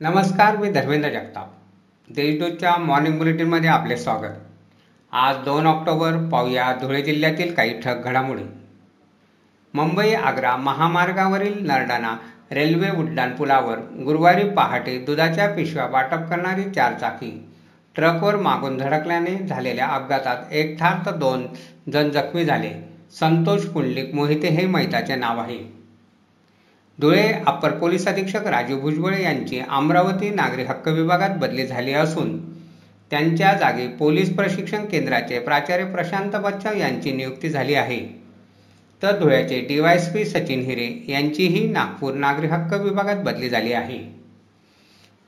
नमस्कार मी धर्मेंद्र जगताप. देशदूतच्या मॉर्निंग बुलेटिनमध्ये आपले स्वागत. आज दोन ऑक्टोबर पाहूया धुळे जिल्ह्यातील काही ठक घडामोडी. मुंबई आग्रा महामार्गावरील नरडाणा रेल्वे उड्डाणपुलावर गुरुवारी पहाटे दुधाच्या पिशव्या वाटप करणारी चारचाकी ट्रकवर मागून धडकल्याने झालेल्या अपघातात एक ठार तर दोन जण जखमी झाले. संतोष पुंडलिक मोहिते हे मैताचे नाव आहे. धुळे अप्पर पोलीस अधीक्षक राजू भुजबळ यांची अमरावती नागरी हक्क विभागात बदली झाली असून त्यांच्या जागी पोलीस प्रशिक्षण केंद्राचे प्राचार्य प्रशांत बच्चा यांची नियुक्ती झाली आहे. तर धुळ्याचे डीवायएसपी सचिन हिरे यांचीही नागपूर नागरी हक्क विभागात बदली झाली आहे.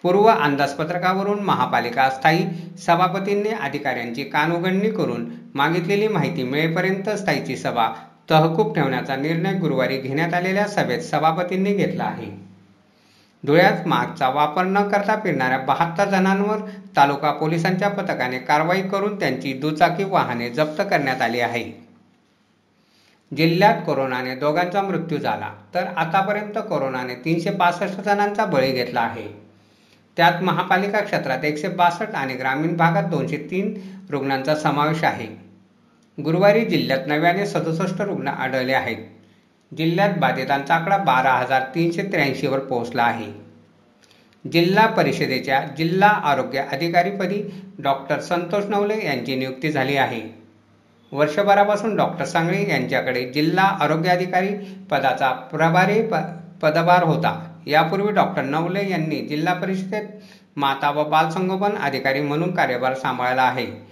पूर्व अंदाजपत्रकावरून महापालिका स्थायी सभापतींनी अधिकाऱ्यांची कानउघडणी करून मागितलेली माहिती मिळेपर्यंत स्थायीची सभा तहकूब ठेवण्याचा निर्णय गुरुवारी घेण्यात आलेल्या सभेत सभापतींनी घेतला आहे. धुळ्यात मास्कचा वापर न करता फिरणाऱ्या बहात्तर जणांवर तालुका पोलिसांच्या पथकाने कारवाई करून त्यांची दुचाकी वाहने जप्त करण्यात आली आहे. जिल्ह्यात कोरोनाने दोघांचा मृत्यू झाला तर आतापर्यंत कोरोनाने तीनशे पासष्ट जणांचा बळी घेतला आहे. त्यात महापालिका क्षेत्रात एकशे बासष्ट आणि ग्रामीण भागात दोनशे तीन रुग्णांचा समावेश आहे. गुरुवारी जिल्ह्यात नव्याने सदुसष्ट रुग्ण आढळले आहेत. जिल्ह्यात बाधितांचा आकडा बारा हजार तीनशे त्र्याऐंशीवर पोहोचला आहे. जिल्हा परिषदेच्या जिल्हा आरोग्य अधिकारीपदी डॉक्टर संतोष नवले यांची नियुक्ती झाली आहे. वर्षभरापासून डॉक्टर सांगळे यांच्याकडे जिल्हा आरोग्य अधिकारी पदाचा प्रभारी प पदभार होता. यापूर्वी डॉक्टर नवले यांनी जिल्हा परिषदेत माता व बालसंगोपन अधिकारी म्हणून कार्यभार सांभाळला आहे.